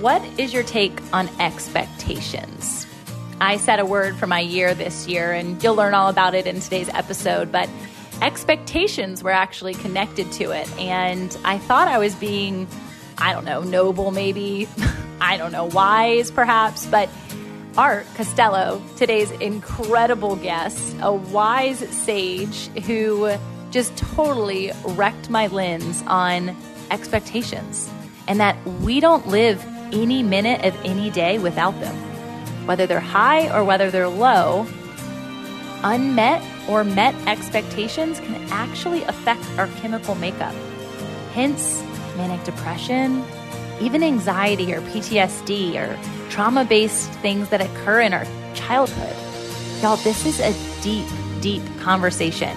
what is your take on expectations? I set a word for my year this year, and you'll learn all about it in today's episode. But expectations were actually connected to it. And I thought I was being, I don't know, noble maybe, I don't know, wise perhaps, but Art Costello, today's incredible guest, a wise sage who just totally wrecked my lens on expectations and that we don't live any minute of any day without them. Whether they're high or whether they're low, unmet or met expectations can actually affect our chemical makeup. Hence, manic depression, even anxiety or PTSD or trauma based things that occur in our childhood. Y'all, this is a deep, deep conversation.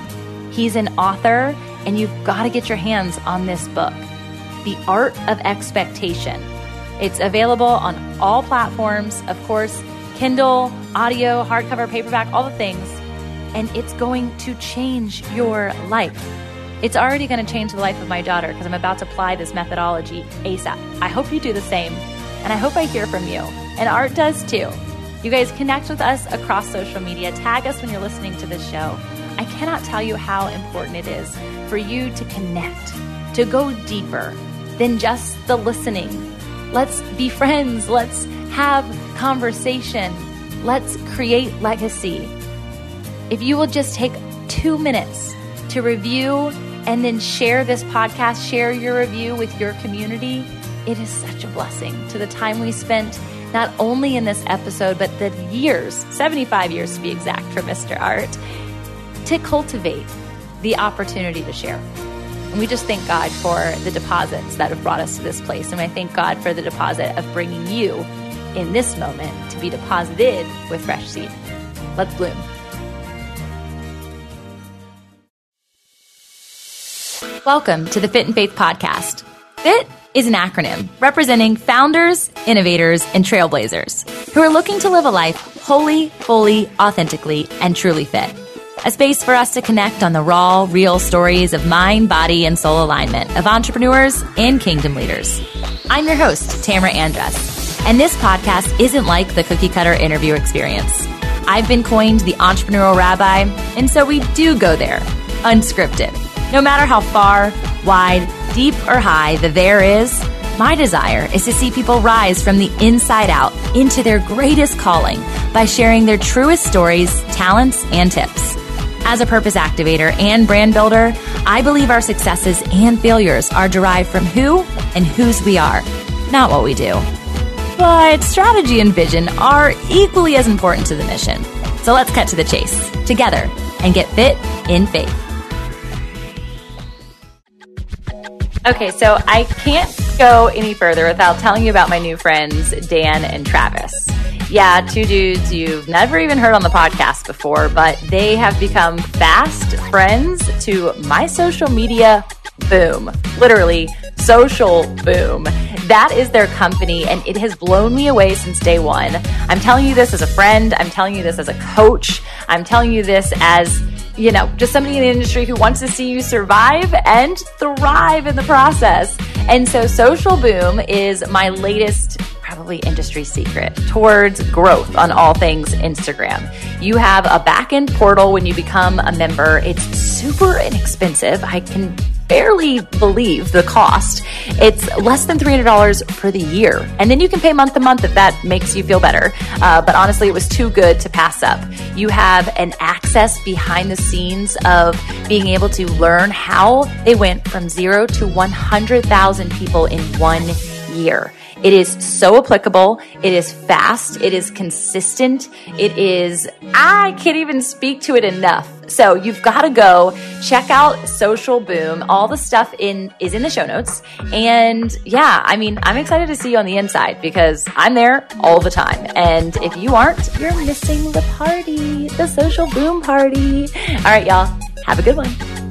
He's an author, and you've got to get your hands on this book, The Art of Expectation. It's available on all platforms, of course, Kindle, audio, hardcover, paperback, all the things. And it's going to change your life. It's already going to change the life of my daughter because I'm about to apply this methodology ASAP. I hope you do the same. And I hope I hear from you. And Art does too. You guys connect with us across social media. Tag us when you're listening to this show. I cannot tell you how important it is for you to connect, to go deeper than just the listening Let's be friends. Let's have conversation. Let's create legacy. If you will just take two minutes to review and then share this podcast, share your review with your community, it is such a blessing to the time we spent not only in this episode, but the years 75 years to be exact for Mr. Art to cultivate the opportunity to share. And we just thank God for the deposits that have brought us to this place. And I thank God for the deposit of bringing you in this moment to be deposited with fresh seed. Let's bloom. Welcome to the Fit in Faith Podcast. FIT is an acronym representing founders, innovators, and trailblazers who are looking to live a life wholly, fully, authentically, and truly fit a space for us to connect on the raw, real stories of mind, body, and soul alignment of entrepreneurs and kingdom leaders. I'm your host, Tamara Andress, and this podcast isn't like the cookie cutter interview experience. I've been coined the entrepreneurial rabbi, and so we do go there, unscripted. No matter how far, wide, deep, or high the there is, my desire is to see people rise from the inside out into their greatest calling by sharing their truest stories, talents, and tips. As a purpose activator and brand builder, I believe our successes and failures are derived from who and whose we are, not what we do. But strategy and vision are equally as important to the mission. So let's cut to the chase together and get fit in faith. Okay, so I can't go any further without telling you about my new friends, Dan and Travis. Yeah, two dudes you've never even heard on the podcast before, but they have become fast friends to my social media boom. Literally, social boom. That is their company, and it has blown me away since day one. I'm telling you this as a friend, I'm telling you this as a coach, I'm telling you this as you know, just somebody in the industry who wants to see you survive and thrive in the process. And so, Social Boom is my latest probably industry secret towards growth on all things Instagram. You have a back end portal when you become a member. It's super inexpensive. I can barely believe the cost. It's less than $300 for the year. And then you can pay month to month if that makes you feel better. Uh, but honestly, it was too good to pass up. You have an access behind the scenes of being able to learn how they went from zero to 100,000 people in one year. It is so applicable. It is fast. It is consistent. It is, I can't even speak to it enough. So you've got to go check out Social Boom. All the stuff in is in the show notes. And yeah, I mean, I'm excited to see you on the inside because I'm there all the time. And if you aren't, you're missing the party, the Social Boom party. All right, y'all. Have a good one.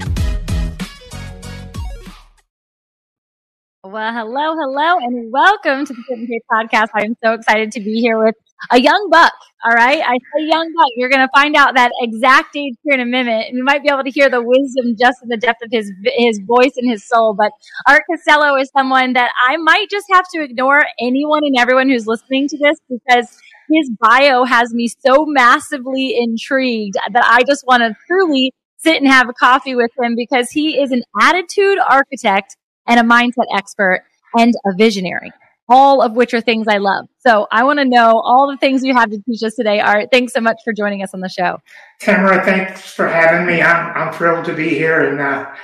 Well, hello, hello, and welcome to the Fit and podcast. I'm so excited to be here with a young buck. All right. I say young buck. You're going to find out that exact age here in a minute. And you might be able to hear the wisdom just in the depth of his, his voice and his soul. But Art Costello is someone that I might just have to ignore anyone and everyone who's listening to this because his bio has me so massively intrigued that I just want to truly sit and have a coffee with him because he is an attitude architect and a mindset expert and a visionary, all of which are things I love. So I want to know all the things you have to teach us today, Art. Thanks so much for joining us on the show. Tamara, thanks for having me. I'm, I'm thrilled to be here and, uh,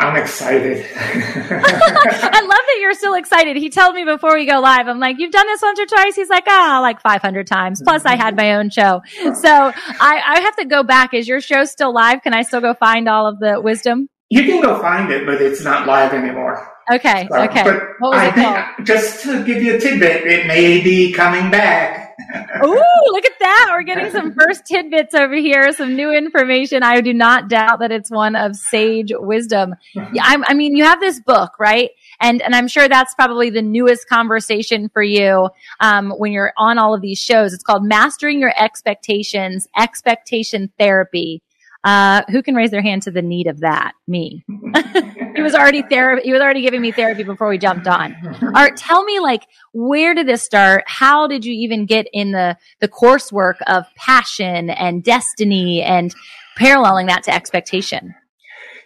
I'm excited. I love that you're still excited. He told me before we go live, I'm like, you've done this once or twice? He's like, ah, oh, like 500 times. Plus I had my own show. So I, I have to go back. Is your show still live? Can I still go find all of the wisdom? You can go find it, but it's not live anymore. Okay. So, okay. Was I it called? Just to give you a tidbit, it may be coming back. Ooh, look at that. We're getting some first tidbits over here, some new information. I do not doubt that it's one of sage wisdom. Yeah, I, I mean, you have this book, right? And, and I'm sure that's probably the newest conversation for you, um, when you're on all of these shows. It's called Mastering Your Expectations, Expectation Therapy. Uh, who can raise their hand to the need of that? Me. he was already therapy. He was already giving me therapy before we jumped on. Art, tell me like, where did this start? How did you even get in the, the coursework of passion and destiny and paralleling that to expectation?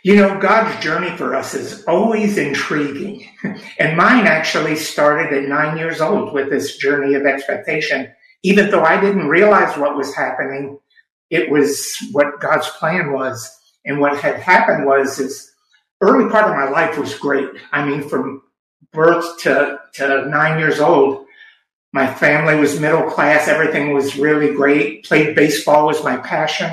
You know, God's journey for us is always intriguing. And mine actually started at nine years old with this journey of expectation. Even though I didn't realize what was happening, it was what God's plan was. And what had happened was is early part of my life was great. I mean, from birth to, to nine years old, my family was middle class. Everything was really great. Played baseball was my passion.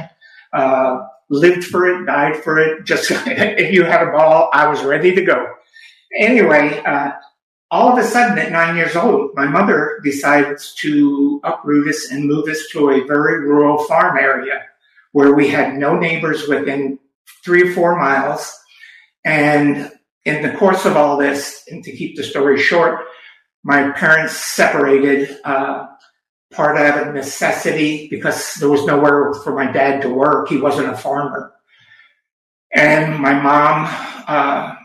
Uh, lived for it, died for it. Just if you had a ball, I was ready to go. Anyway, uh, all of a sudden at nine years old, my mother decides to uproot us and move us to a very rural farm area where we had no neighbors within three or four miles. And in the course of all this, and to keep the story short, my parents separated, uh, part out of necessity because there was nowhere for my dad to work. He wasn't a farmer. And my mom, uh,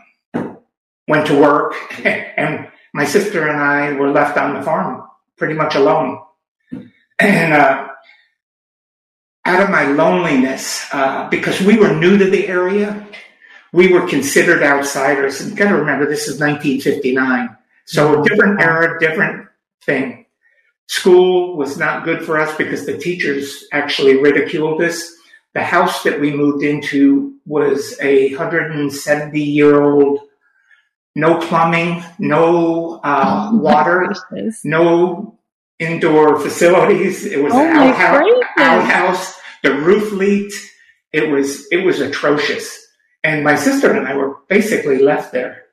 went to work and my sister and I were left on the farm pretty much alone. And uh, out of my loneliness, uh, because we were new to the area, we were considered outsiders. And you got to remember, this is 1959. So a different era, different thing. School was not good for us because the teachers actually ridiculed us. The house that we moved into was a 170 year old no plumbing, no uh, oh, water, no indoor facilities. It was oh an outhouse, outhouse. The roof leaked. It was it was atrocious. And my sister and I were basically left there,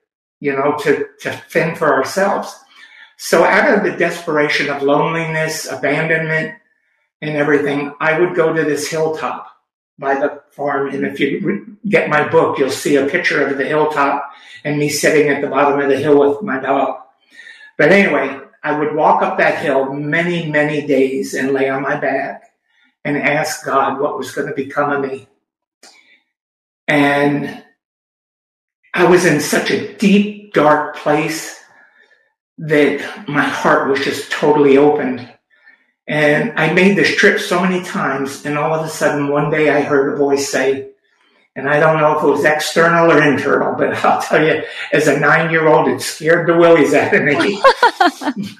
you know, to to fend for ourselves. So out of the desperation of loneliness, abandonment, and everything, I would go to this hilltop by the farm. And if you get my book, you'll see a picture of the hilltop and me sitting at the bottom of the hill with my dog. But anyway, I would walk up that hill many, many days and lay on my back and ask God what was going to become of me. And I was in such a deep, dark place that my heart was just totally opened. And I made this trip so many times, and all of a sudden, one day I heard a voice say, and I don't know if it was external or internal, but I'll tell you, as a nine year old, it scared the willies out of me.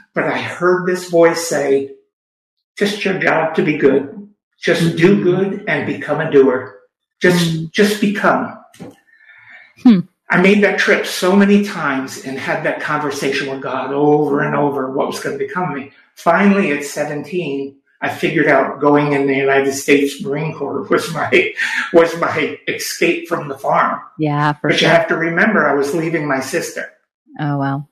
but I heard this voice say, just your job to be good. Just do mm-hmm. good and become a doer. Just, mm-hmm. just become. Hmm. I made that trip so many times and had that conversation with God over and over what was going to become me. Finally, at 17, I figured out going in the United States Marine Corps was my was my escape from the farm. Yeah, but sure. you have to remember, I was leaving my sister. Oh wow!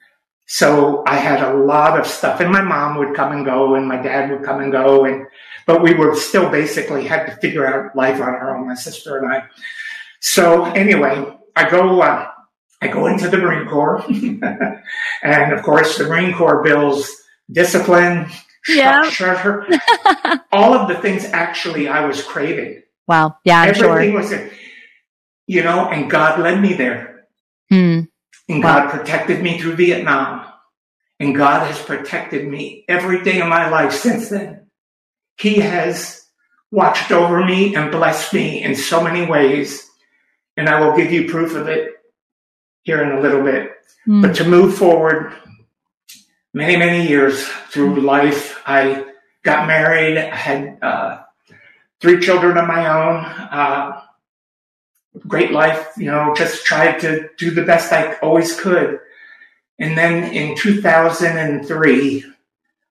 So I had a lot of stuff, and my mom would come and go, and my dad would come and go, and but we were still basically had to figure out life on our own, my sister and I. So anyway, I go. Uh, I go into the Marine Corps. and of course, the Marine Corps builds discipline, Yeah. structure, all of the things actually I was craving. Wow. Yeah, I'm Everything sure. was, there. you know, and God led me there. Hmm. And Wow. God protected me through Vietnam. And God has protected me every day of my life since then. He has watched over me and blessed me in so many ways. And I will give you proof of it here in a little bit. Hmm. But to move forward, many, many years through life, I got married. I had uh, three children of my own. Uh, great life, you know, just tried to do the best I always could. And then in 2003,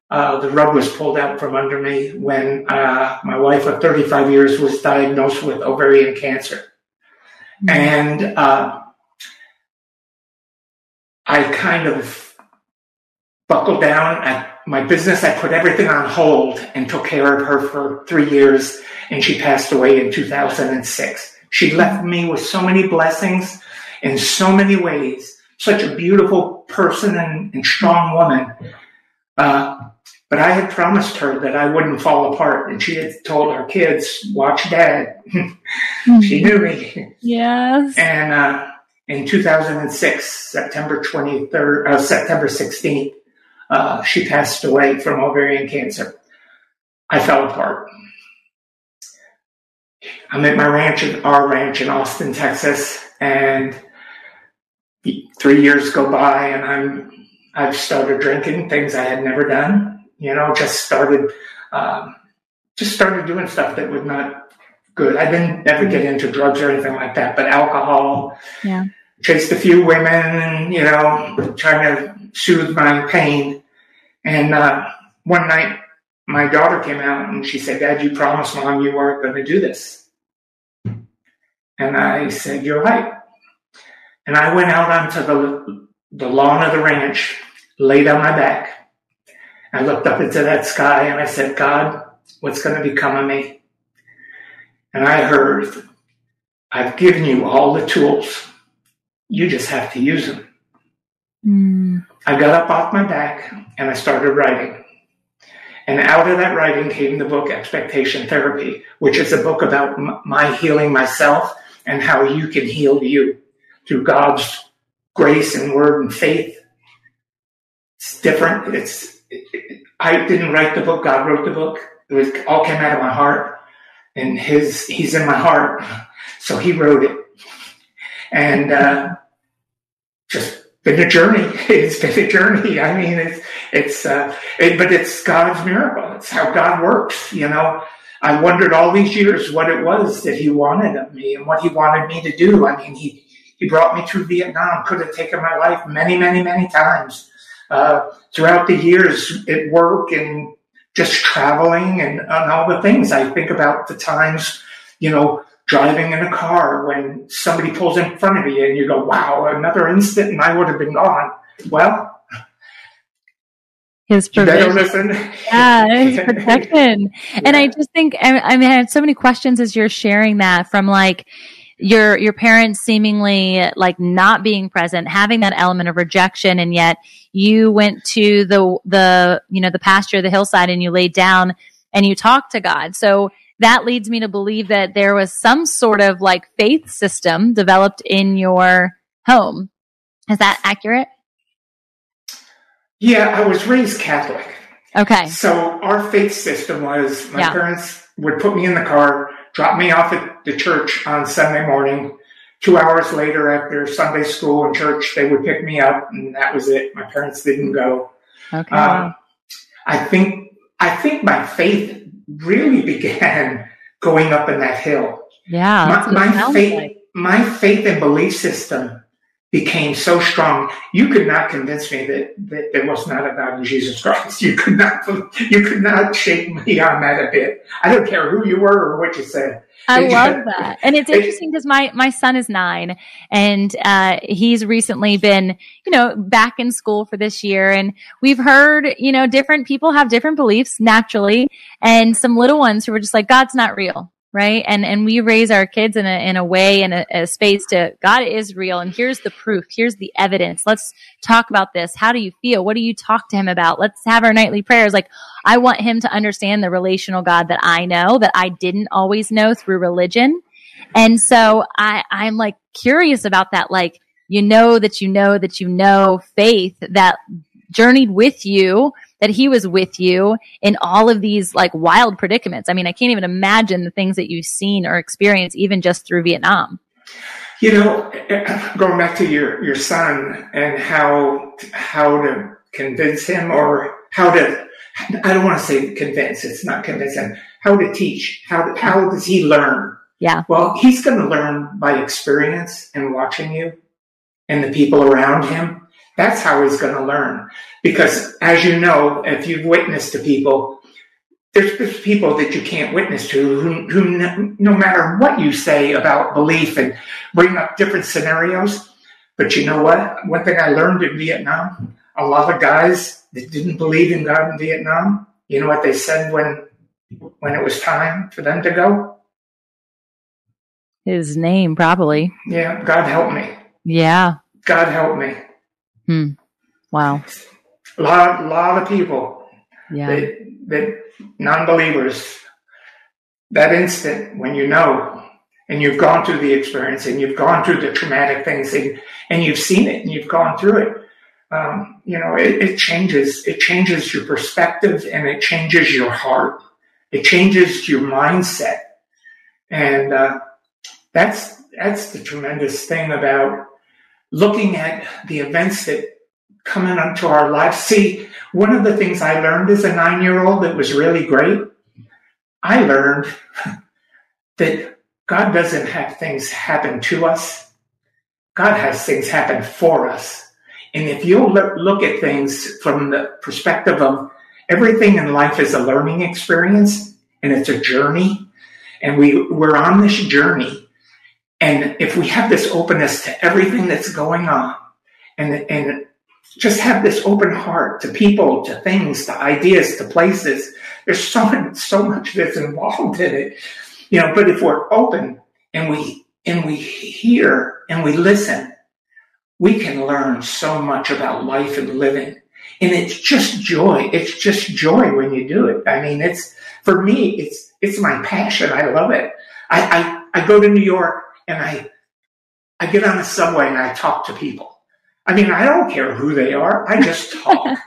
uh, the rug was pulled out from under me when uh, my wife of 35 years was diagnosed with ovarian cancer. Hmm. And uh, I kind of buckled down at my business. I put everything on hold and took care of her for three years, and she passed away in 2006. She left me with so many blessings in so many ways. Such a beautiful person and, and strong woman. Uh, but I had promised her that I wouldn't fall apart, and she had told her kids, "Watch Dad." she knew me. Yes. And uh, in 2006, September 23rd, uh, September 16th, uh, she passed away from ovarian cancer. I fell apart. I'm at my ranch, in, our ranch in Austin, Texas, and three years go by, and I'm I've started drinking things I had never done. You know, just started um, just started doing stuff that was not good. I didn't ever get into drugs or anything like that, but alcohol. Yeah. Chased a few women, you know, trying to soothe my pain. And uh, one night, my daughter came out and she said, "Dad, you promised mom you weren't going to do this." And I said, "You're right." And I went out onto the the lawn of the ranch, laid on my back. I looked up into that sky and I said, God, what's going to become of me? And I heard, I've given you all the tools. You just have to use them. Hmm. I got up off my back and I started writing. And out of that writing came the book Expectation Therapy, which is a book about m- my healing myself and how you can heal you through God's grace and word and faith. It's different. It's I didn't write the book. God wrote the book. It was all came out of my heart, and His He's in my heart, so He wrote it. And uh, been a journey. It's been a journey. I mean, it's it's uh, it, but it's God's miracle. It's how God works. You know, I wondered all these years what it was that He wanted of me and what He wanted me to do. I mean, He He brought me through Vietnam. Could have taken my life many, many, many times. Uh, throughout the years at work and just traveling and, and all the things, I think about the times, you know, driving in a car when somebody pulls in front of you and you go, wow, another instant and I would have been gone. Well, His provision. Yeah, his protection. And I just think, I, I mean, I had so many questions as you're sharing that from like, your your parents seemingly like not being present having that element of rejection and yet you went to the the you know the pasture the hillside and you laid down and you talked to god so that leads me to believe that there was some sort of like faith system developed in your home is that accurate Yeah, I was raised Catholic. okay So our faith system was my Yeah. parents would put me in the car, drop me off at the church on Sunday morning. Two hours later, after Sunday school and church, they would pick me up, and that was it. My parents didn't go. okay Um, I think I think my faith really began going up in that hill. yeah my my faith, like. my faith and belief system became so strong. You could not convince me that, that there was not a God in Jesus Christ. You could not, you could not shake me on that a bit. I don't care who you were or what you said. I It- love that. And it's interesting because my, my son is nine and, uh, he's recently been, you know, back in school for this year. And we've heard, you know, different people have different beliefs naturally and some little ones who were just like, God's not real. Right? And and we raise our kids in a in a way in a, a, space to God is real, and here's the proof, here's the evidence. Let's talk about this. How do you feel? What do you talk to him about? Let's have our nightly prayers. Like I want him to understand the relational God that I know that I didn't always know through religion, and so I I'm like curious about that. Like you know that you know that you know faith that journeyed with you that he was with you in all of these like wild predicaments. I mean, I can't even imagine the things that you've seen or experienced even just through Vietnam. You know, going back to your, your son and how, how to convince him or how to, I don't want to say convince, it's not convince him, how to teach, how, how does he learn? Yeah. Well, he's going to learn by experience and watching you and the people around him. That's how he's going to learn. Because as you know, if you've witnessed to people, there's, there's people that you can't witness to who, who no, no matter what you say about belief and bring up different scenarios. But you know what? One thing I learned in Vietnam, a lot of guys that didn't believe in God in Vietnam, you know what they said when when it was time for them to go? His name, probably. Yeah, God help me. Yeah. God help me. Hmm. Wow. A lot, lot of people yeah. that, that non-believers, that instant when you know and you've gone through the experience and you've gone through the traumatic things and, and you've seen it and you've gone through it, um, you know, it, it changes, it changes your perspective and it changes your heart. It changes your mindset. And, uh, that's, that's the tremendous thing about looking at the events that come into our lives. See, one of the things I learned as a nine year old that was really great, I learned that God doesn't have things happen to us. God has things happen for us. And if you'll look at things from the perspective of everything in life is a learning experience and it's a journey, and we, we're on this journey and if we have this openness to everything that's going on and, and just have this open heart to people, to things, to ideas, to places, there's so so much that's involved in it. You know, but if we're open and we, and we hear and we listen, we can learn so much about life and living. And it's just joy. It's just joy when you do it. I mean, it's, for me, it's, it's my passion. I love it. I, I, I go to New York and I, I get on the subway and I talk to people. I mean, I don't care who they are. I just talk.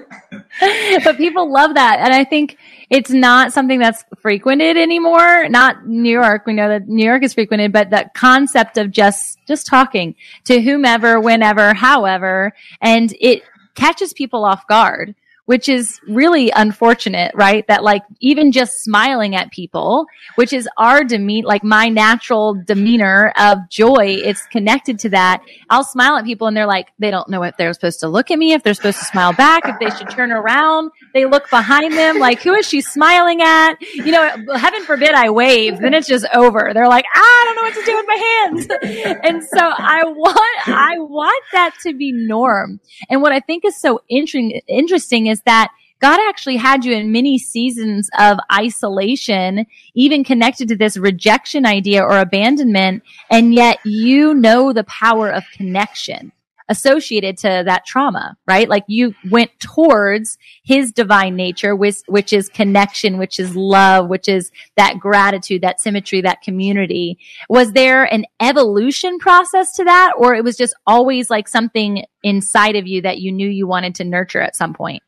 but people love that. And I think it's not something that's frequented anymore. Not New York. We know that New York is frequented, but that concept of just, just talking to whomever, whenever, however, and it catches people off guard which is really unfortunate, right? That like even just smiling at people, which is our demean, like my natural demeanor of joy, it's connected to that. I'll smile at people and they're like, they don't know if they're supposed to look at me, if they're supposed to smile back, if they should turn around. They look behind them, like, who is she smiling at? You know, heaven forbid I wave, then it's just over. They're like, ah, I don't know what to do with my hands. and so I want, I want that to be norm. And what I think is so interesting, interesting is that God actually had you in many seasons of isolation, even connected to this rejection idea or abandonment. And yet you know the power of connection associated to that trauma, right? Like you went towards his divine nature, which, which is connection, which is love, which is that gratitude, that symmetry, that community. Was there an evolution process to that? Or it was just always like something inside of you that you knew you wanted to nurture at some point?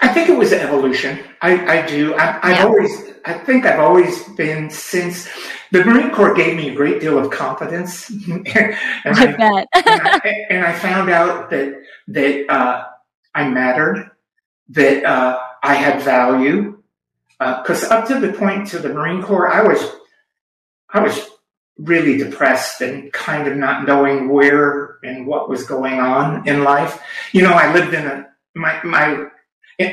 I think it was evolution. I, I do. I, have yeah. always, I think I've always been since the Marine Corps gave me a great deal of confidence. and I, I bet. and, I, and, I, found out that, that, uh, I mattered, that, uh, I had value. Uh, cause up to the point to the Marine Corps, I was, I was really depressed and kind of not knowing where and what was going on in life. You know, I lived in a, my, my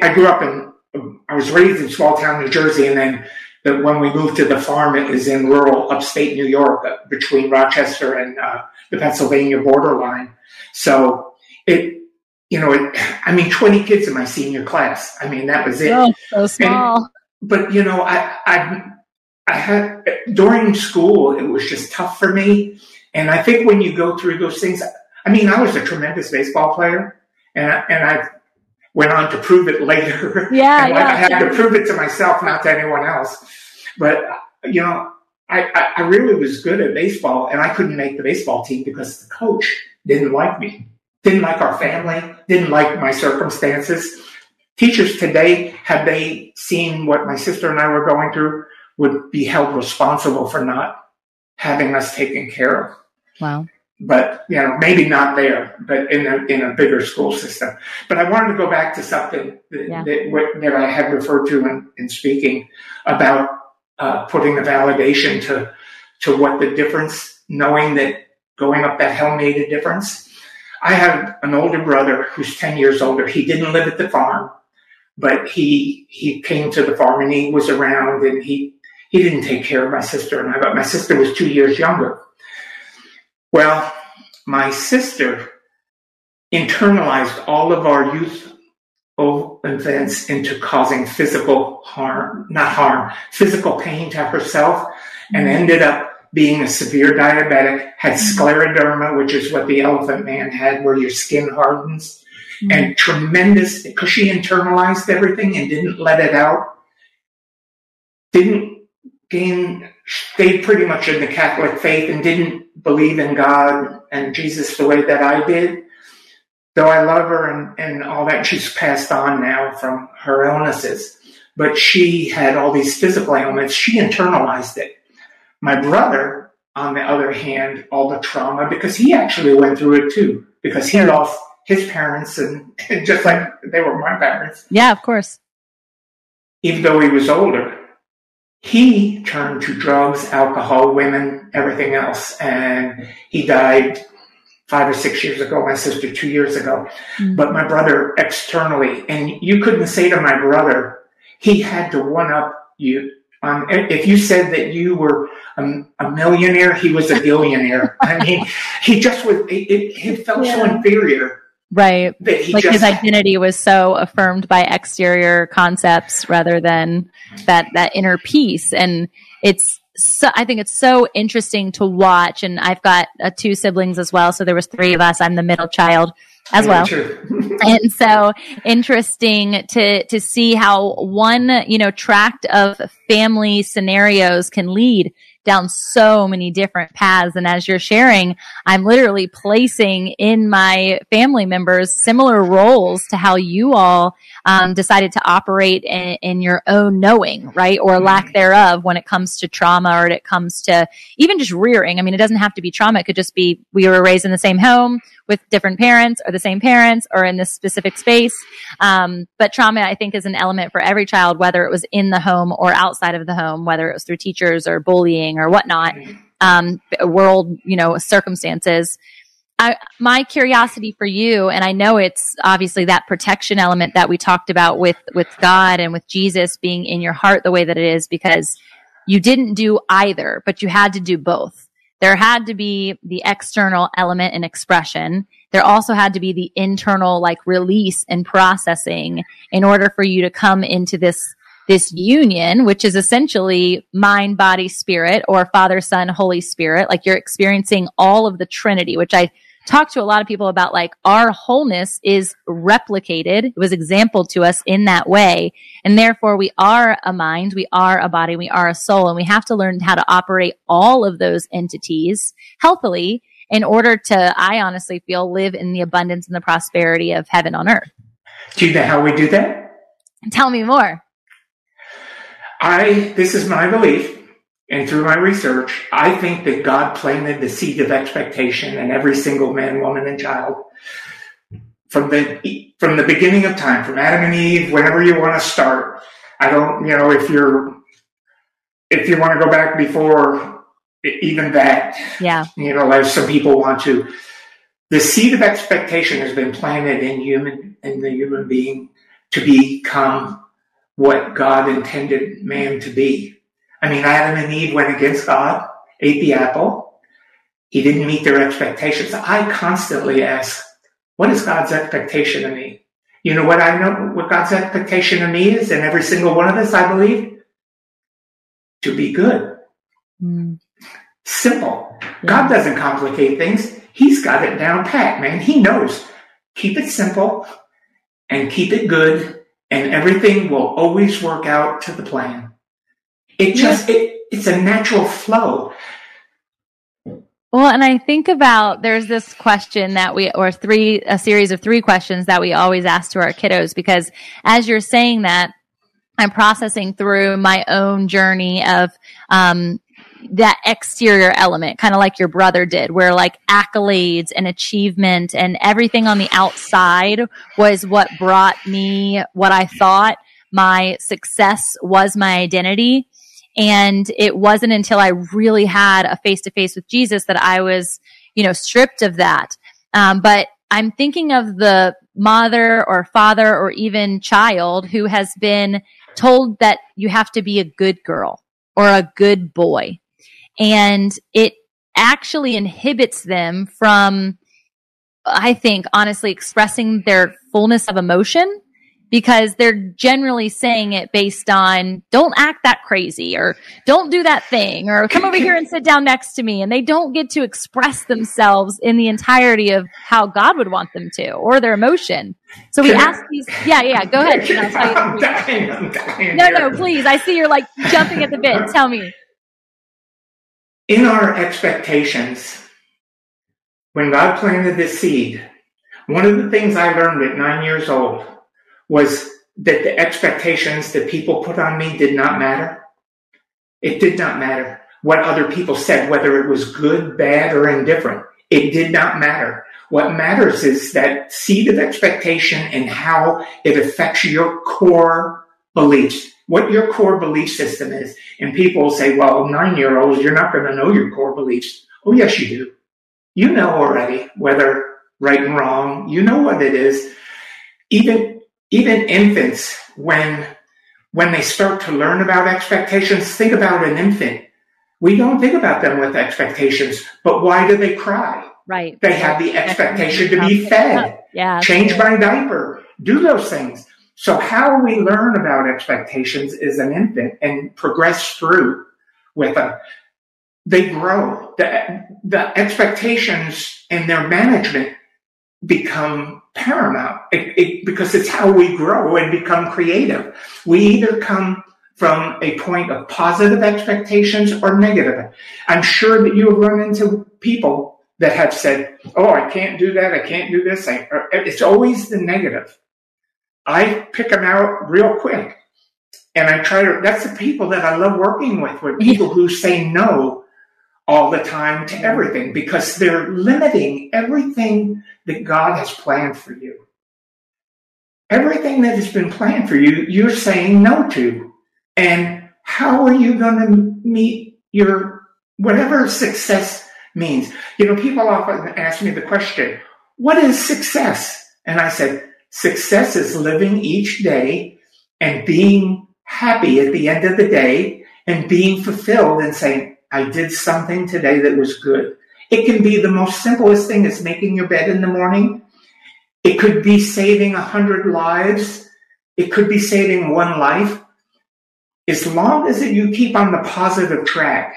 I grew up in, I was raised in small town New Jersey, and then the, when we moved to the farm, it was in rural upstate New York, uh, between Rochester and uh, the Pennsylvania borderline. So it, you know, it, I mean, 20 kids in my senior class. I mean, that was it. Oh, so small. And, but you know, I, I, I had during school, it was just tough for me. And I think when you go through those things, I mean, I was a tremendous baseball player, and I, and I went on to prove it later. Yeah, yeah. I had to prove it to myself, not to anyone else. But you know, I, I really was good at baseball, and I couldn't make the baseball team because the coach didn't like me, didn't like our family, didn't like my circumstances. Teachers today, had they seen what my sister and I were going through, would be held responsible for not having us taken care of. Wow. But you know, maybe not there, but in a in a bigger school system. But I wanted to go back to something that yeah. that, that, I had referred to in, in speaking about uh, putting the validation to to what the difference, knowing that going up that hill made a difference. I have an older brother who's ten years older. He didn't live at the farm, but he he came to the farm and he was around and he he didn't take care of my sister and I, but my sister was two years younger. Well, my sister internalized all of our youth events into causing physical harm, not harm, physical pain to herself and mm-hmm. ended up being a severe diabetic, had mm-hmm. scleroderma, which is what the elephant man had, where your skin hardens, mm-hmm. and tremendous, because she internalized everything and didn't let it out, didn't gain, stayed pretty much in the Catholic faith and didn't believe in God and Jesus the way that I did. Though I love her and, and all that, she's passed on now from her illnesses. But she had all these physical ailments. She internalized it. My brother, on the other hand, all the trauma, because he actually went through it too, because he lost his parents and, and just like they were my parents. Yeah, of course. Even though he was older, he turned to drugs, alcohol, women, everything else, and he died five or six years ago. My sister two years ago, mm-hmm. but my brother externally, and you couldn't say to my brother, he had to one up you. Um, if you said that you were a, a millionaire, he was a billionaire. I mean, he just was. It, it felt yeah. so inferior Right. Like just, his identity was so affirmed by exterior concepts rather than that, that inner peace. And it's, so, I think it's so interesting to watch. And I've got uh, two siblings as well. So there was three of us. I'm the middle child as well. and so interesting to, to see how one, you know, tract of family scenarios can lead down so many different paths. And as you're sharing, I'm literally placing in my family members similar roles to how you all um, decided to operate in, in, your own knowing, right? Or lack mm-hmm. thereof when it comes to trauma or it comes to even just rearing. I mean, it doesn't have to be trauma. It could just be we were raised in the same home with different parents or the same parents or in this specific space. Um, but trauma, I think, is an element for every child, whether it was in the home or outside of the home, whether it was through teachers or bullying or whatnot, um, world, you know, circumstances. I, my curiosity for you, and I know it's obviously that protection element that we talked about with, with God and with Jesus being in your heart the way that it is because you didn't do either, but you had to do both. There had to be the external element and expression. There also had to be the internal like release and processing in order for you to come into this this union, which is essentially mind, body, spirit, or Father, Son, Holy Spirit. Like you're experiencing all of the Trinity, which I talk to a lot of people about like our wholeness is replicated. It was exampled to us in that way. And therefore we are a mind, we are a body, we are a soul, and we have to learn how to operate all of those entities healthily in order to, I honestly feel, live in the abundance and the prosperity of heaven on earth. Do you know how we do that? Tell me more. I, this is my belief and through my research, I think that God planted the seed of expectation in every single man, woman, and child from the from the beginning of time, from Adam and Eve, whenever you want to start. I don't, you know, if you're if you want to go back before even that, yeah, you know, as some people want to. The seed of expectation has been planted in human in the human being to become what God intended man to be. I mean, Adam and Eve went against God, ate the apple. He didn't meet their expectations. I constantly ask, what is God's expectation of me? You know what I know, what God's expectation of me is, and every single one of us, I believe? to be good. Mm. Simple. Yeah. God doesn't complicate things. He's got it down pat, man. He knows. Keep it simple and keep it good, and everything will always work out to the plan. It just, it, it's a natural flow. Well, and I think about there's this question that we, or three, a series of three questions that we always ask to our kiddos because as you're saying that, I'm processing through my own journey of, um, that exterior element, kind of like your brother did, where like accolades and achievement and everything on the outside was what brought me what I thought my success was my identity. And it wasn't until I really had a face to face with Jesus that I was, you know, stripped of that. Um, but I'm thinking of the mother or father or even child who has been told that you have to be a good girl or a good boy. And it actually inhibits them from, I think, honestly expressing their fullness of emotion because they're generally saying it based on don't act that crazy or don't do that thing or come over here and sit down next to me and they don't get to express themselves in the entirety of how God would want them to or their emotion. So we ask these yeah, yeah, go ahead. I'm dying, I'm dying no, no, please. I see you're like jumping at the bit. Tell me. In our expectations, when God planted this seed, one of the things I learned at nine years old was that the expectations that people put on me did not matter. It did not matter what other people said, whether it was good, bad, or indifferent. It did not matter. What matters is that seed of expectation and how it affects your core beliefs, what your core belief system is. And people say, well, nine year olds, you're not going to know your core beliefs. Oh, yes, you do. You know already whether right and wrong. You know what it is. Even even infants, when when they start to learn about expectations, think about an infant. We don't think about them with expectations, but why do they cry? Right. They have the expectation to be fed. Yeah. Change my diaper. Do those things. So how we learn about expectations is an infant and progress through with them. They grow. The, the expectations and their management become paramount it, it, because it's how we grow and become creative. We either come from a point of positive expectations or negative. I'm sure that you have run into people that have said, Oh, I can't do that. I can't do this. I, it's always the negative. I pick them out real quick. And I try to, that's the people that I love working with, with people who say no all the time to everything because they're limiting everything that God has planned for you. Everything that has been planned for you, you're saying no to. And how are you going to meet your whatever success means? You know, people often ask me the question, what is success? And I said, success is living each day and being happy at the end of the day and being fulfilled and saying, I did something today that was good. It can be the most simplest thing as making your bed in the morning. It could be saving a hundred lives. It could be saving one life. As long as you keep on the positive track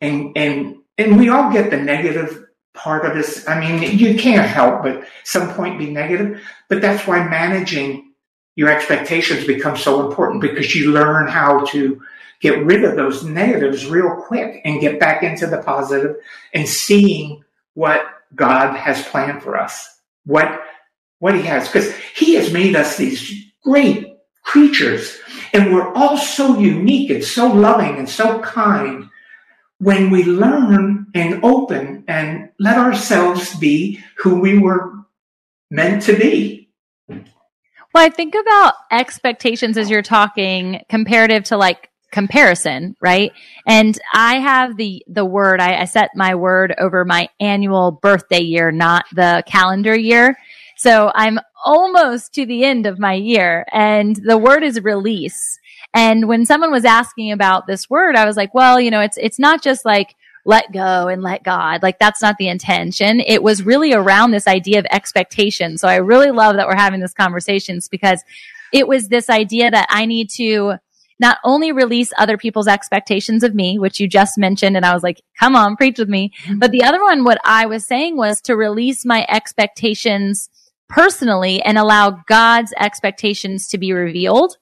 and, and, and we all get the negative part of this. I mean, you can't help but some point be negative, but that's why managing your expectations becomes so important because you learn how to get rid of those negatives real quick and get back into the positive and seeing what God has planned for us. What, what he has, because he has made us these great creatures and we're all so unique and so loving and so kind when we learn and open and let ourselves be who we were meant to be. Well, I think about expectations as you're talking comparative to like comparison, right? And I have the, the word, I, I set my word over my annual birthday year, not the calendar year. So I'm almost to the end of my year and the word is release. And when someone was asking about this word, I was like, well, you know, it's, it's not just like, let go and let God. Like that's not the intention. It was really around this idea of expectation. So I really love that we're having this conversations because it was this idea that I need to not only release other people's expectations of me, which you just mentioned, and I was like, come on, preach with me. Mm-hmm. But the other one, what I was saying was to release my expectations personally and allow God's expectations to be revealed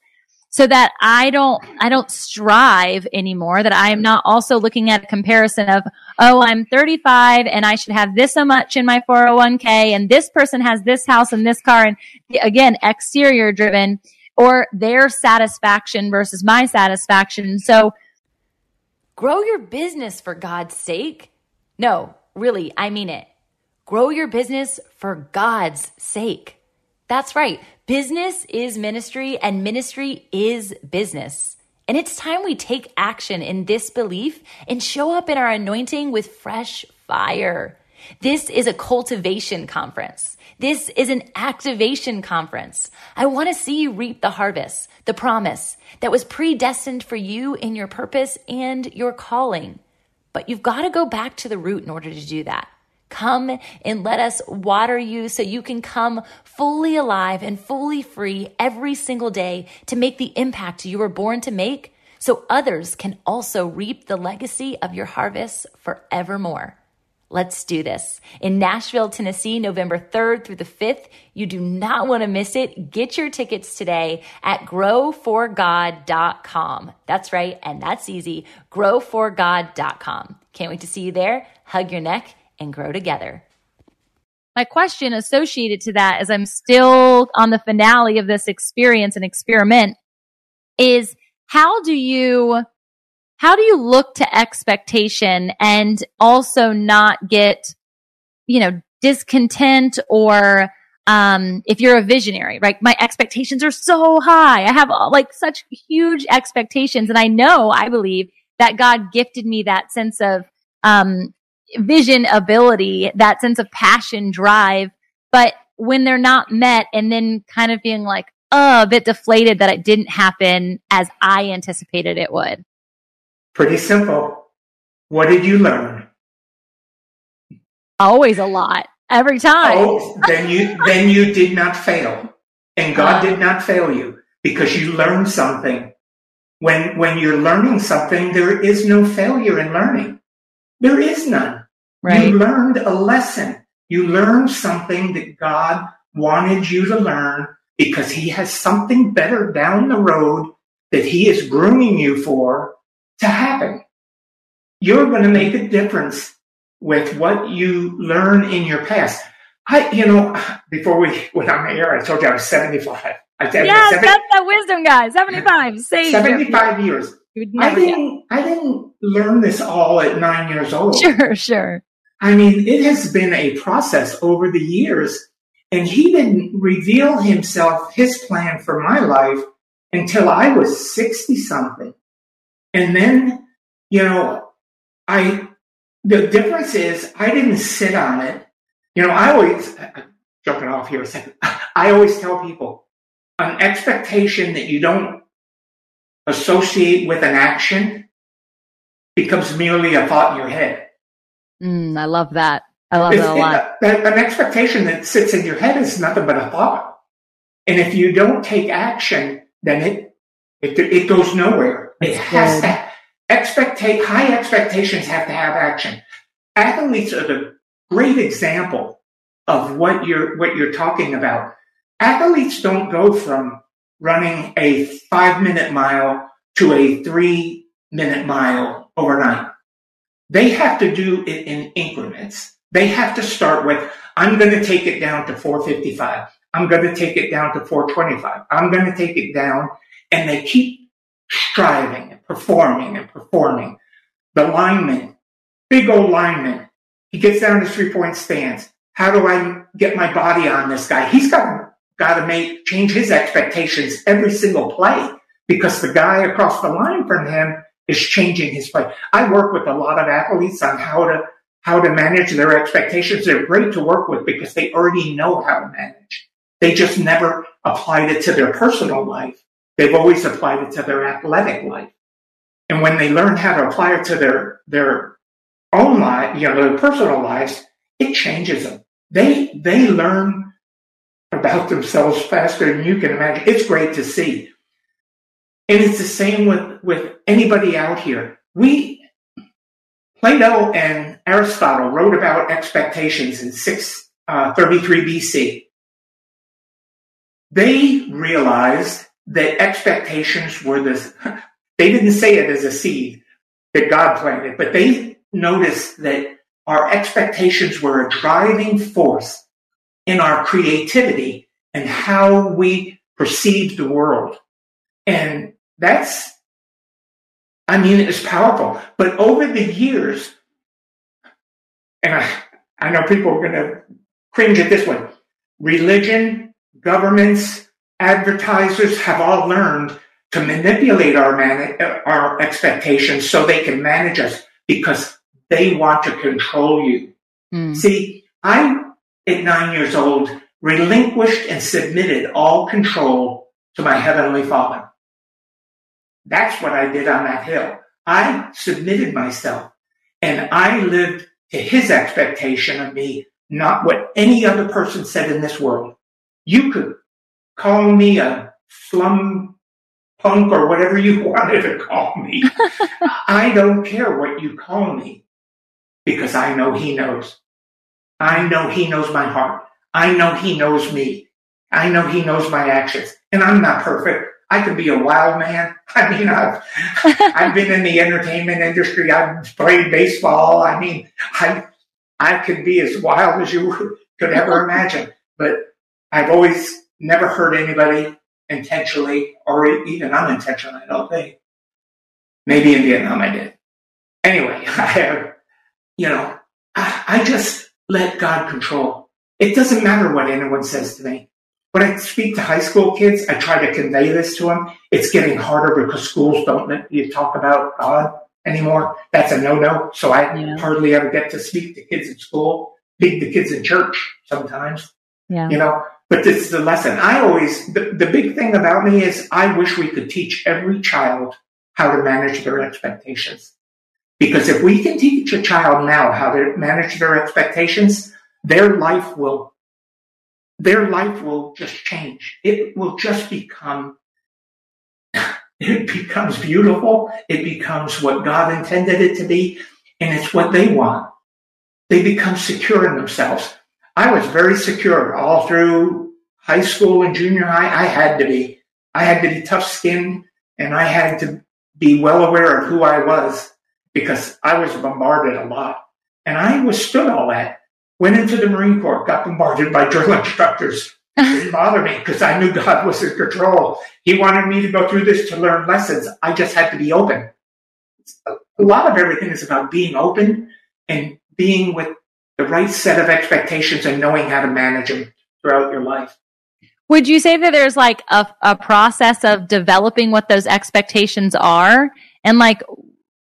so that I don't, I don't strive anymore, that I am not also looking at a comparison of, oh, I'm 35 and I should have this so much in my 401k and this person has this house and this car and again, exterior driven or their satisfaction versus my satisfaction. So grow your business for God's sake. No, really, I mean it. Grow your business for God's sake. That's right. Business is ministry and ministry is business. And it's time we take action in this belief and show up in our anointing with fresh fire. This is a cultivation conference. This is an activation conference. I want to see you reap the harvest, the promise that was predestined for you in your purpose and your calling. But you've got to go back to the root in order to do that. Come and let us water you so you can come fully alive and fully free every single day to make the impact you were born to make so others can also reap the legacy of your harvest forevermore. Let's do this. In Nashville, Tennessee, November 3rd through the 5th. You do not want to miss it. Get your tickets today at growforgod.com. That's right. And that's easy. Growforgod.com. Can't wait to see you there. Hug your neck and grow together. My question associated to that as I'm still on the finale of this experience and experiment is how do you how do you look to expectation and also not get you know discontent or um, if you're a visionary, right? My expectations are so high. I have like such huge expectations. And I know, I believe that God gifted me that sense of, um, vision ability, that sense of passion, drive. But when they're not met and then kind of being like, oh, a bit deflated that it didn't happen as I anticipated it would. Pretty simple. What did you learn? Always a lot. Every time. Oh, then you then you did not fail. And God did not fail you because you learned something. When when you're learning something, there is no failure in learning. There is none. Right. You learned a lesson. You learned something that God wanted you to learn because he has something better down the road that he is grooming you for to happen. You're going to make a difference with what you learn in your past. I, you know, before we went on the air, I told you I was 75. I said, yes, 70, that's that wisdom, guys. 75. Say 75 years. I didn't, I didn't learn this all at nine years old. Sure, sure. I mean, it has been a process over the years, and he didn't reveal himself, his plan for my life until I was 60 something. And then, you know, I, the difference is I didn't sit on it. You know, I always, jumping off here a second, I always tell people an expectation that you don't associate with an action becomes merely a thought in your head. Mm, I love that. I love that a lot. It, an expectation that sits in your head is nothing but a thought. And if you don't take action, then it it, it goes nowhere. It has good. to expectate high expectations have to have action. Athletes are the great example of what you're what you're talking about. Athletes don't go from running a five minute mile to a three minute mile overnight. They have to do it in increments. They have to start with, I'm going to take it down to 455. I'm going to take it down to 425. I'm going to take it down. And they keep striving and performing and performing. The lineman, big old lineman, he gets down to three point stance. How do I get my body on this guy? He's got, got to make, change his expectations every single play because the guy across the line from him is changing his play. I work with a lot of athletes on how to how to manage their expectations. They're great to work with because they already know how to manage. They just never applied it to their personal life. They've always applied it to their athletic life. And when they learn how to apply it to their their own life, you know, their personal lives, it changes them. They they learn about themselves faster than you can imagine. It's great to see. And it's the same with, with anybody out here. We, Plato and Aristotle wrote about expectations in 633 uh, BC. They realized that expectations were this, they didn't say it as a seed that God planted, but they noticed that our expectations were a driving force in our creativity and how we perceive the world. And that's, I mean, it's powerful. But over the years, and I, I know people are going to cringe at this one, religion, governments, advertisers have all learned to manipulate our, man- our expectations so they can manage us because they want to control you. Mm. See, I, at nine years old, relinquished and submitted all control to my heavenly father. That's what I did on that hill. I submitted myself and I lived to his expectation of me, not what any other person said in this world. You could call me a slum punk or whatever you wanted to call me. I don't care what you call me because I know he knows. I know he knows my heart. I know he knows me. I know he knows my actions. And I'm not perfect. I could be a wild man. I mean, I've, I've been in the entertainment industry. I've played baseball. I mean, I, I could be as wild as you could ever imagine, but I've always never hurt anybody intentionally or even unintentionally, I don't think. Maybe in Vietnam I did. Anyway, I have, you know, I, I just let God control. It doesn't matter what anyone says to me. When I speak to high school kids, I try to convey this to them. It's getting harder because schools don't let you talk about God anymore. That's a no-no. So I yeah. hardly ever get to speak to kids in school, speak to kids in church sometimes. Yeah. You know, but this is the lesson. I always, the, the big thing about me is I wish we could teach every child how to manage their expectations. Because if we can teach a child now how to manage their expectations, their life will, their life will just change. It will just become, it becomes beautiful. It becomes what God intended it to be. And it's what they want. They become secure in themselves. I was very secure all through high school and junior high. I had to be. I had to be tough skinned and I had to be well aware of who I was because I was bombarded a lot. And I withstood all that. Went into the Marine Corps, got bombarded by drill instructors. It didn't bother me because I knew God was in control. He wanted me to go through this to learn lessons. I just had to be open. A lot of everything is about being open and being with the right set of expectations and knowing how to manage them throughout your life. Would you say that there's like a, a process of developing what those expectations are? And like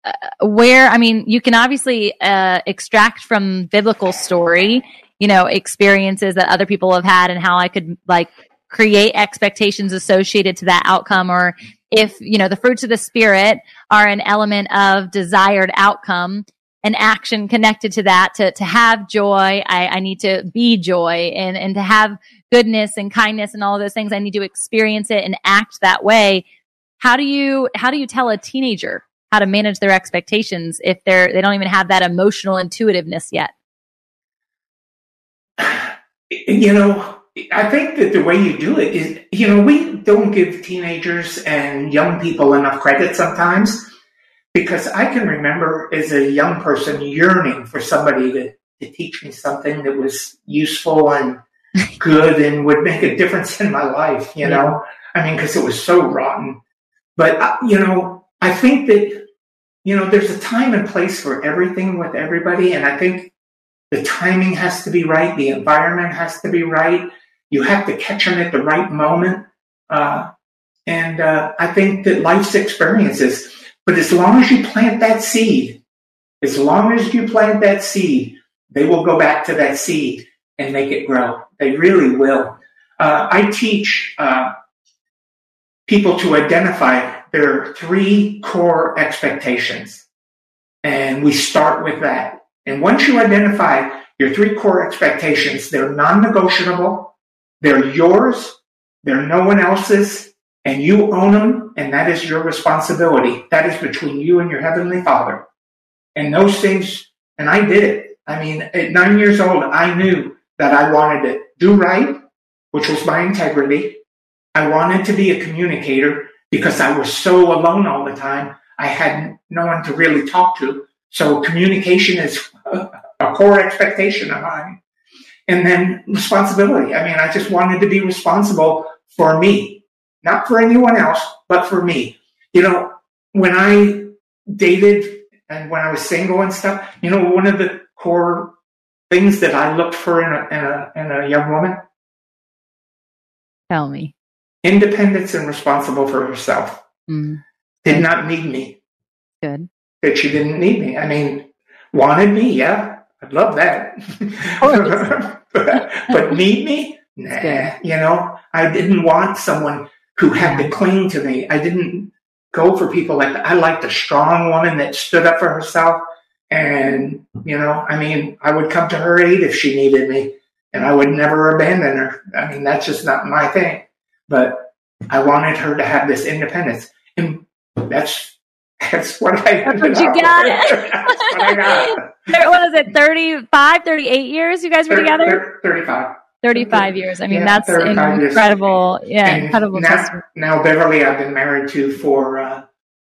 uh, where, I mean, you can obviously uh, extract from biblical story, you know, experiences that other people have had and how I could like create expectations associated to that outcome or if, you know, the fruits of the spirit are an element of desired outcome an action connected to that to, to have joy. I, I need to be joy and, and to have goodness and kindness and all of those things. I need to experience it and act that way. How do you, how do you tell a teenager how to manage their expectations if they're, they don't even have that emotional intuitiveness yet? You know, I think that the way you do it is, you know, we don't give teenagers and young people enough credit sometimes because I can remember as a young person yearning for somebody to, to teach me something that was useful and good and would make a difference in my life, you know? I mean, because it was so rotten. But, uh, you know, I think that, you know, there's a time and place for everything with everybody. And I think the timing has to be right. The environment has to be right. You have to catch them at the right moment. Uh, and uh, I think that life's experiences, but as long as you plant that seed, as long as you plant that seed, they will go back to that seed and make it grow. They really will. Uh, I teach uh, people to identify their three core expectations. And we start with that. And once you identify your three core expectations, they're non negotiable, they're yours, they're no one else's, and you own them, and that is your responsibility. That is between you and your heavenly Father. And those things, and I did it. I mean, at nine years old, I knew that I wanted to do right, which was my integrity. I wanted to be a communicator because I was so alone all the time. I had no one to really talk to. So communication is a core expectation of mine. And then responsibility. I mean, I just wanted to be responsible for me, not for anyone else, but for me. You know, when I dated and when I was single and stuff, you know, one of the core things that I looked for in a, in a, in a young woman? Tell me. Independence and responsible for herself. Mm. Did not need me. Good. That she didn't need me. I mean, wanted me, yeah. I'd love that. but, but need me? Nah. You know, I didn't want someone who had to cling to me. I didn't go for people like that. I liked a strong woman that stood up for herself. And, you know, I mean, I would come to her aid if she needed me and I would never abandon her. I mean, that's just not my thing. But I wanted her to have this independence. And that's that's what I That's what you got. that's what I got. what was it, 35, 38 years you guys were 30, together? 35. 35 years. I mean, yeah, that's incredible. Years. Yeah, and incredible. Now, now, Beverly, I've been married to for, uh,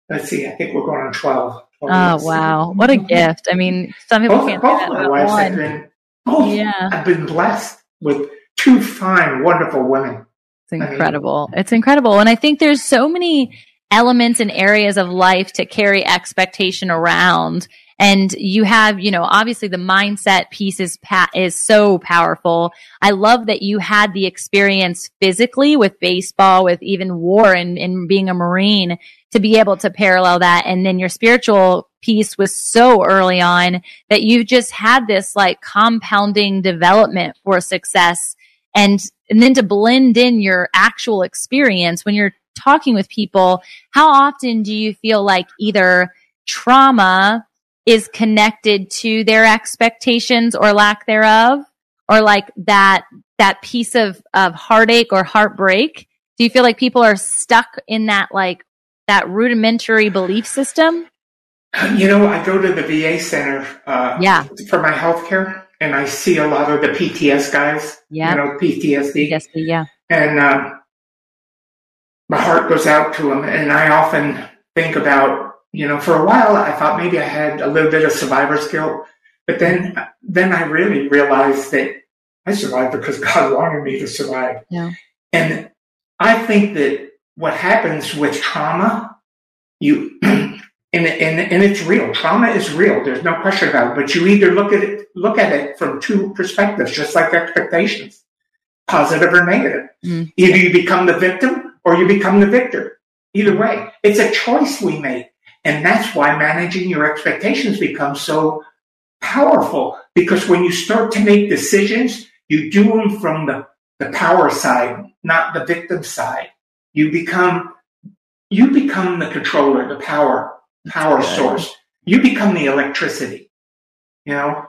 let's see, I think we're going on 12. 12 oh, years. wow. What a gift. I mean, some people both, can't both my wives have been, both, yeah. I've been blessed with two fine, wonderful women. It's incredible. I mean, it's incredible. And I think there's so many elements and areas of life to carry expectation around. And you have, you know, obviously the mindset piece is, is so powerful. I love that you had the experience physically with baseball, with even war and, and being a Marine to be able to parallel that. And then your spiritual piece was so early on that you just had this like compounding development for success. And, and then to blend in your actual experience when you're talking with people, how often do you feel like either trauma is connected to their expectations or lack thereof? Or like that, that piece of, of heartache or heartbreak? Do you feel like people are stuck in that like, that rudimentary belief system? You know, I go to the VA center uh, yeah. for my health care, and I see a lot of the PTS guys. Yeah. You know, PTSD. PTSD, yeah. And uh, my heart goes out to them. And I often think about, you know, for a while I thought maybe I had a little bit of survivor's guilt, but then, then I really realized that I survived because God wanted me to survive. Yeah. And I think that what happens with trauma, you, and, and, and it's real. Trauma is real. There's no question about it. But you either look at it, look at it from two perspectives, just like expectations, positive or negative. Mm. Either you become the victim or you become the victor. Either way, it's a choice we make. And that's why managing your expectations becomes so powerful because when you start to make decisions, you do them from the, the power side, not the victim side. You become, you become the controller, the power, power source. You become the electricity. You know,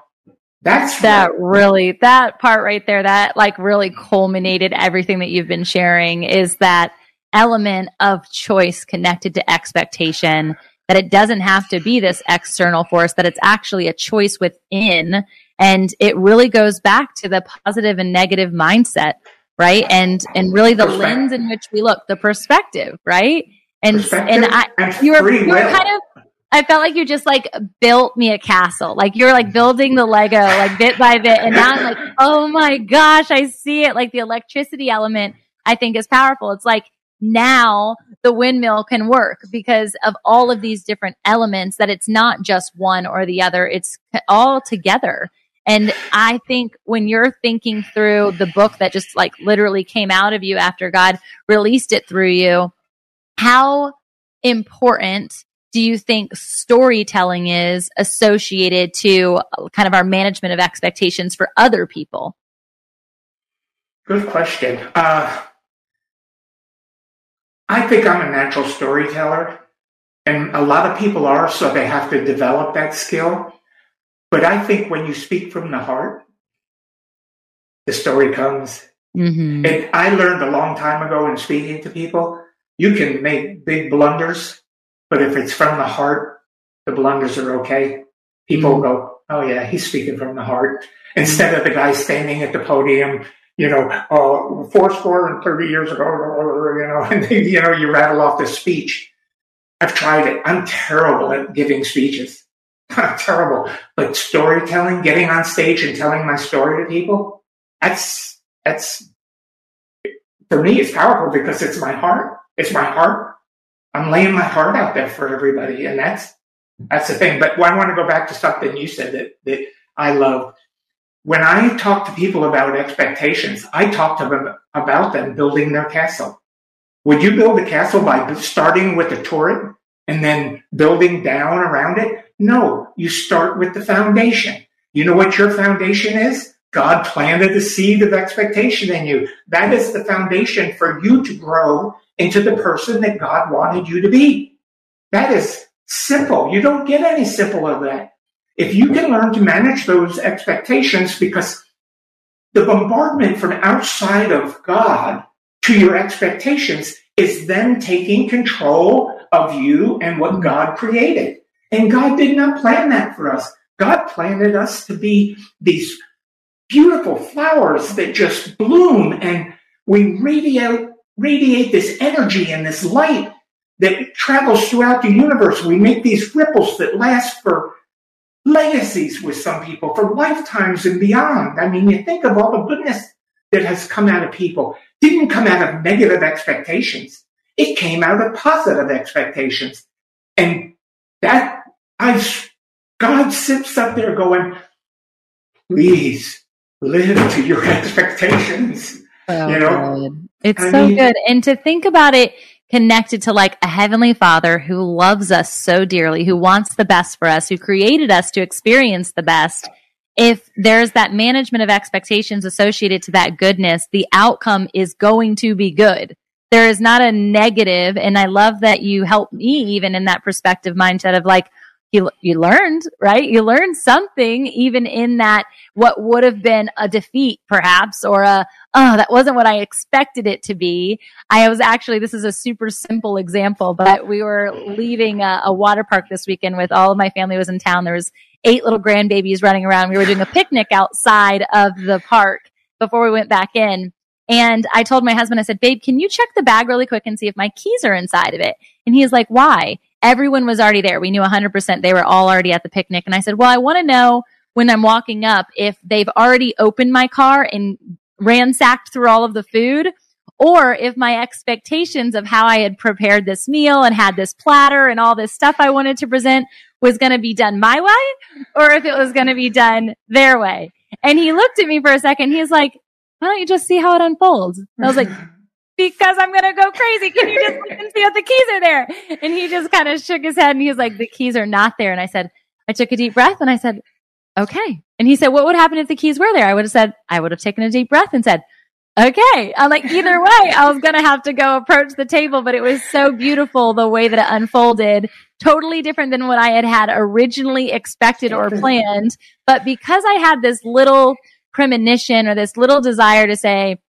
that's that what, really, that part right there, that like really culminated everything that you've been sharing is that element of choice connected to expectation that it doesn't have to be this external force, that it's actually a choice within. And it really goes back to the positive and negative mindset, right? And, and really the lens in which we look, the perspective, right? And, and I, you were, you were kind of, I felt like you just like built me a castle. Like you're like building the Lego, like bit by bit. And now I'm like, oh my gosh, I see it. Like the electricity element, I think is powerful. It's like now the windmill can work because of all of these different elements that it's not just one or the other. It's all together. And I think when you're thinking through the book that just like literally came out of you after God released it through you, how important do you think storytelling is associated to kind of our management of expectations for other people? Good question. Uh, I think I'm a natural storyteller, and a lot of people are, so they have to develop that skill. But I think when you speak from the heart, the story comes. Mm-hmm. And I learned a long time ago in speaking to people, you can make big blunders, but if it's from the heart, the blunders are okay. People mm-hmm. go, oh yeah, he's speaking from the heart. Instead of the guy standing at the podium, you know, uh, four score and 30 years ago, you know, and you know, you rattle off the speech. I've tried it. I'm terrible at giving speeches. I'm terrible. But storytelling, getting on stage and telling my story to people, that's, that's, for me, it's powerful because it's my heart. It's my heart. I'm laying my heart out there for everybody. And that's, that's the thing. But I want to go back to something you said that, that I love. When I talk to people about expectations, I talk to them about them building their castle. Would you build a castle by starting with a turret and then building down around it? No, you start with the foundation. You know what your foundation is? God planted a seed of expectation in you. That is the foundation for you to grow into the person that God wanted you to be. That is simple. You don't get any simpler than that. If you can learn to manage those expectations, because the bombardment from outside of God to your expectations is then taking control of you and what mm-hmm. God created. And God did not plan that for us. God planted us to be these beautiful flowers that just bloom and we radiate, radiate this energy and this light that travels throughout the universe. We make these ripples that last for legacies with some people, for lifetimes and beyond. I mean, you think of all the goodness that has come out of people. Didn't come out of negative expectations. It came out of positive expectations. And that I God sits up there going, please live to your expectations. Oh, you know, good. it's I so mean, good. And to think about it connected to like a heavenly father who loves us so dearly, who wants the best for us, who created us to experience the best. If there's that management of expectations associated to that goodness, the outcome is going to be good. There is not a negative, And I love that you help me even in that perspective mindset of like, you, you learned, right? You learned something even in that what would have been a defeat perhaps or a, oh, that wasn't what I expected it to be. I was actually, this is a super simple example, but we were leaving a, a water park this weekend with all of my family was in town. There was eight little grandbabies running around. We were doing a picnic outside of the park before we went back in. And I told my husband, I said, babe, can you check the bag really quick and see if my keys are inside of it? And he's like, why? Everyone was already there. We knew 100% they were all already at the picnic. And I said, well, I want to know when I'm walking up if they've already opened my car and ransacked through all of the food or if my expectations of how I had prepared this meal and had this platter and all this stuff I wanted to present was going to be done my way or if it was going to be done their way. And he looked at me for a second. He's like, why don't you just see how it unfolds? And I was like, because I'm going to go crazy. Can you just look and see if the keys are there? And he just kind of shook his head and he was like, the keys are not there. And I said, I took a deep breath and I said, okay. And he said, what would happen if the keys were there? I would have said, I would have taken a deep breath and said, okay. I'm like, either way, I was going to have to go approach the table, but it was so beautiful the way that it unfolded. Totally different than what I had had originally expected or planned. But because I had this little premonition or this little desire to say,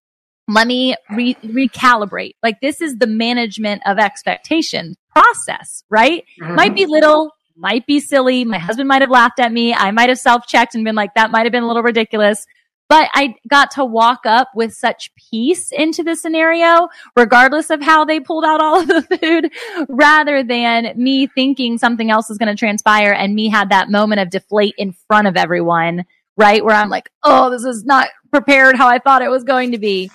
let me re- recalibrate. Like this is the management of expectation process, right? Mm-hmm. Might be little, might be silly. My husband might have laughed at me. I might have self checked and been like, that might have been a little ridiculous. But I got to walk up with such peace into the scenario, regardless of how they pulled out all of the food, rather than me thinking something else is going to transpire and me had that moment of deflate in front of everyone, right? Where I'm like, oh, this is not prepared how I thought it was going to be.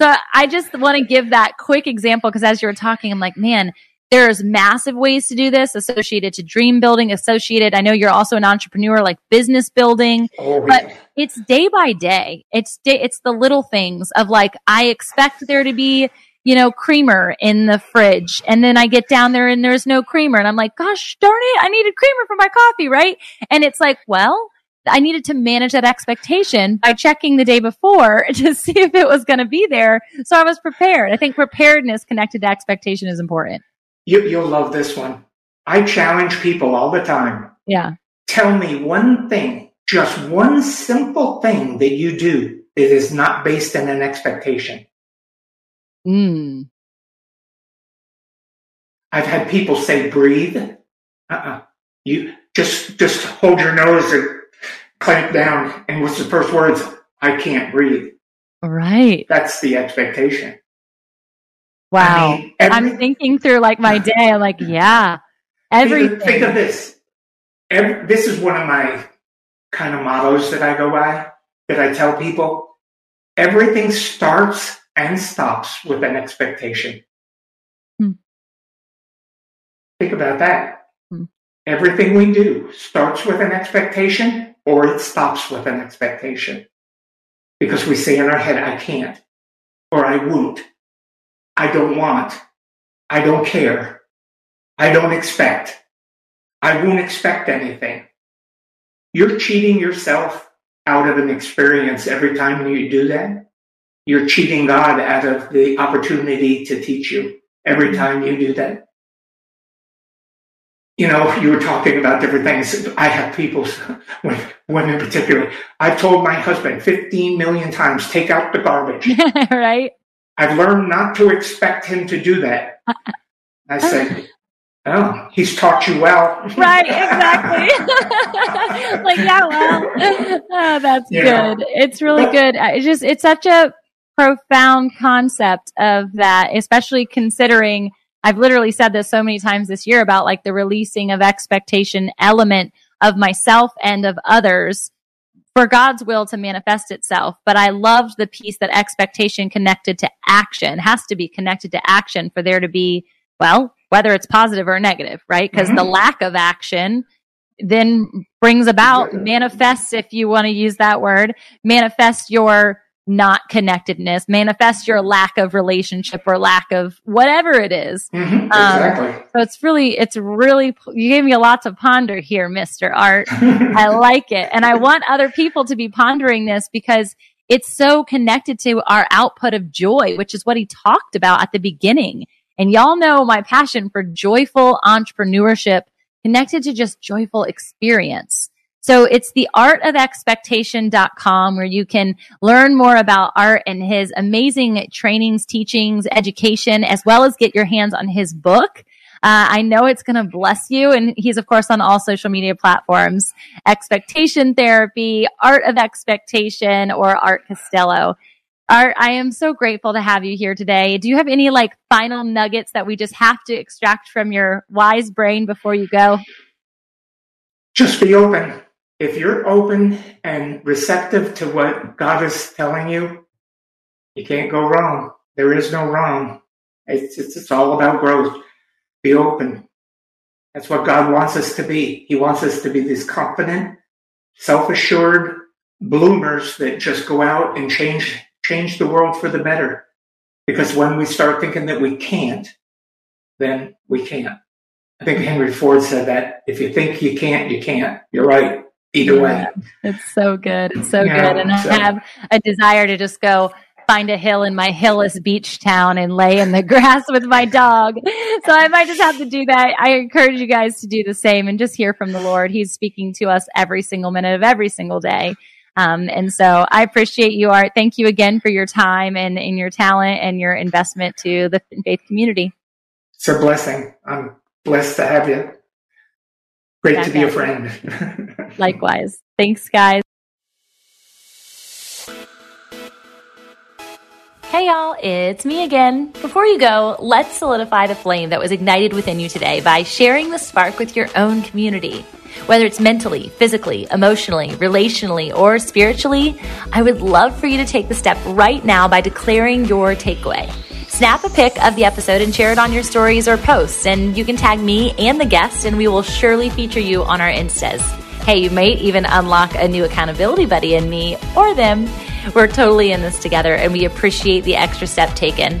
So I just want to give that quick example because as you were talking, I'm like, man, there's massive ways to do this associated to dream building, associated. I know you're also an entrepreneur, like business building, oh, but yeah. it's day by day. It's day, it's the little things of like, I expect there to be, you know, creamer in the fridge. And then I get down there and there's no creamer. And I'm like, gosh darn it, I needed creamer for my coffee, right? And it's like, well, I needed to manage that expectation by checking the day before to see if it was going to be there. So I was prepared. I think preparedness connected to expectation is important. You, you'll love this one. I challenge people all the time. Yeah. Tell me one thing, just one simple thing that you do that is not based on an expectation. Mm. I've had people say, breathe. Uh-uh. You just, just hold your nose and clamp down. And what's the first words? I can't breathe. Right. That's the expectation. Wow. I mean, every, I'm thinking through like my day. I'm like, yeah, everything. Think, think of this. Every, this is one of my kind of mottos that I go by, that I tell people. Everything starts and stops with an expectation. Hmm. Think about that. Hmm. Everything we do starts with an expectation or it stops with an expectation. Because we say in our head, I can't, or I won't, I don't want, I don't care, I don't expect, I won't expect anything. You're cheating yourself out of an experience every time you do that. You're cheating God out of the opportunity to teach you every time you do that. You know, you were talking about different things. I have people, women particularly. I've told my husband 15 million times, take out the garbage. right. I've learned not to expect him to do that. I say, Oh, he's taught you well. right, exactly. like, yeah, well, oh, that's yeah. good. It's really good. It's just, it's such a profound concept of that, especially considering I've literally said this so many times this year about like the releasing of expectation element of myself and of others for God's will to manifest itself. But I loved the piece that expectation connected to action has to be connected to action for there to be, well, whether it's positive or negative, right? Because mm-hmm. the lack of action then brings about, manifests, if you want to use that word, manifest your not connectedness, manifest your lack of relationship or lack of whatever it is. Mm-hmm, exactly. Um, so it's really, it's really, you gave me a lot to ponder here, Mr. Art. I like it. And I want other people to be pondering this because it's so connected to our output of joy, which is what he talked about at the beginning. And y'all know my passion for joyful entrepreneurship connected to just joyful experience. So it's the artofexpectation.com where you can learn more about art and his amazing trainings, teachings, education, as well as get your hands on his book. Uh, I know it's going to bless you. And he's, of course, on all social media platforms, expectation therapy, art of expectation or art Costello. Art, I am so grateful to have you here today. Do you have any like final nuggets that we just have to extract from your wise brain before you go? Just be open. If you're open and receptive to what God is telling you, you can't go wrong. There is no wrong. It's, it's, it's all about growth. Be open. That's what God wants us to be. He wants us to be these confident, self-assured bloomers that just go out and change change the world for the better. Because when we start thinking that we can't, then we can't. I think Henry Ford said that if you think you can't, you can't. You're right. Either way. It's so good. It's so yeah, good. And so. I have a desire to just go find a hill in my hillless beach town and lay in the grass with my dog. So I might just have to do that. I encourage you guys to do the same and just hear from the Lord. He's speaking to us every single minute of every single day. Um, and so I appreciate you, Art. Thank you again for your time and, and your talent and your investment to the faith community. It's a blessing. I'm blessed to have you. Great to be a friend. Likewise. Thanks, guys. Hey y'all, it's me again. Before you go, let's solidify the flame that was ignited within you today by sharing the spark with your own community. Whether it's mentally, physically, emotionally, relationally, or spiritually, I would love for you to take the step right now by declaring your takeaway. Snap a pic of the episode and share it on your stories or posts, and you can tag me and the guest, and we will surely feature you on our Instas. Hey, you might even unlock a new accountability buddy in me or them. We're totally in this together, and we appreciate the extra step taken.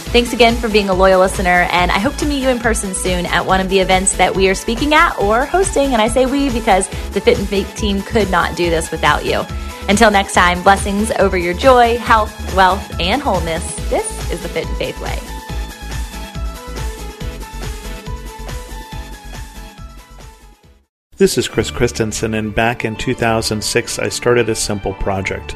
Thanks again for being a loyal listener, and I hope to meet you in person soon at one of the events that we are speaking at or hosting. And I say we because the Fit in Faith team could not do this without you. Until next time, blessings over your joy, health, wealth, and wholeness. This is the Fit in Faith Way. This is Chris Christensen, and back in 2006, I started a simple project